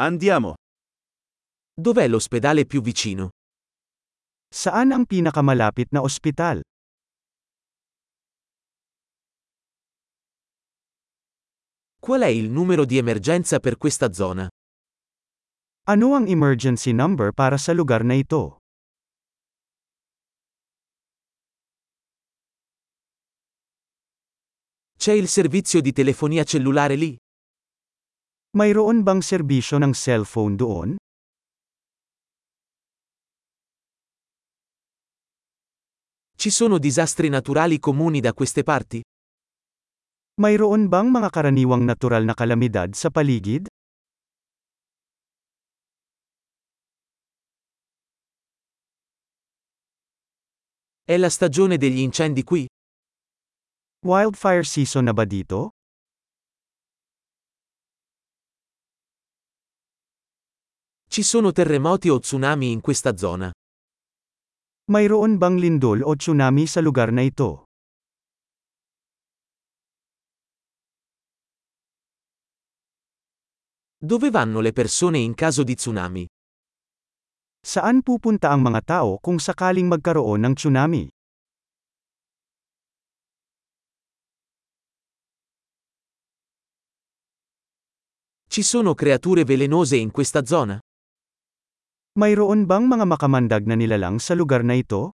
Andiamo. Dov'è l'ospedale più vicino? Saan ang pinakamalapit na ospital? Qual è il numero di emergenza per questa zona? Ano ang emergency number para sa lugar na ito? C'è il servizio di telefonia cellulare lì? Mayroon bang serbisyo ng cellphone doon? Ci sono disastri naturali comuni da queste parti? Mayroon bang mga karaniwang natural na kalamidad sa paligid? È la stagione degli incendi qui? Wildfire season na ba dito? Ci sono terremoti o tsunami in questa zona? Mayroon bang lindol o tsunami sa lugar na ito? Dove vanno le persone in caso di tsunami? Saan pupunta ang mga tao kung sakaling magkaroon ng tsunami? Ci sono creature velenose in questa zona? Mayroon bang mga makamandag na nilalang sa lugar na ito?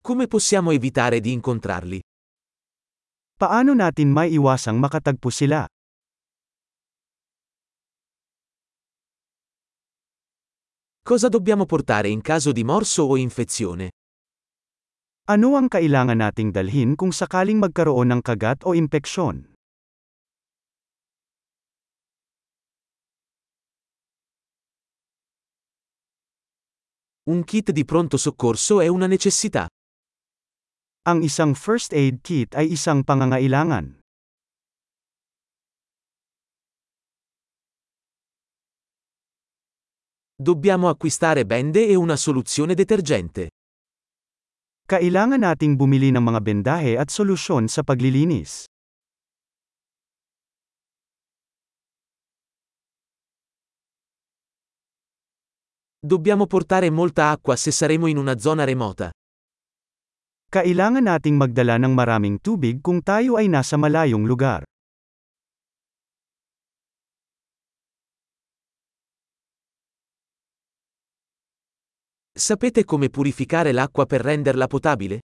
Come possiamo evitare di incontrarli? Paano natin maiiwasang makatagpo sila? Cosa dobbiamo portare in caso di morso o infezione? Ano ang kailangan nating dalhin kung sakaling magkaroon ng kagat o impeksyon? Un kit di pronto soccorso è una necessità. Ang isang first aid kit ay isang pangangailangan. Dobbiamo acquistare bende e una soluzione detergente. Kailangan nating bumili ng mga bendahe at solusyon sa paglilinis. Dobbiamo portare molta acqua se saremo in una zona remota. Kailangan nating magdala ng maraming tubig kung tayo ay nasa malayong lugar. Sapete come purificare l'acqua per renderla potabile?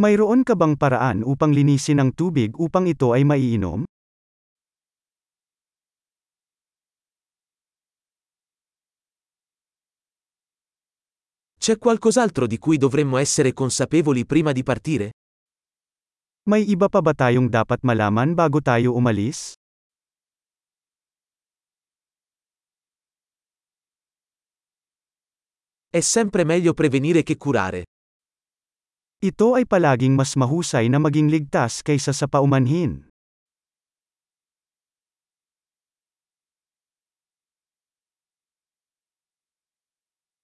Mayroon ka bang paraan upang linisin ang tubig upang ito ay maiinom? C'è qualcos'altro di cui dovremmo essere consapevoli prima di partire? May iba pa ba tayong dapat malaman bago tayo umalis? È sempre meglio prevenire che curare. Ito ay palaging mas mahusay na maging ligtas kaysa sa paumanhin.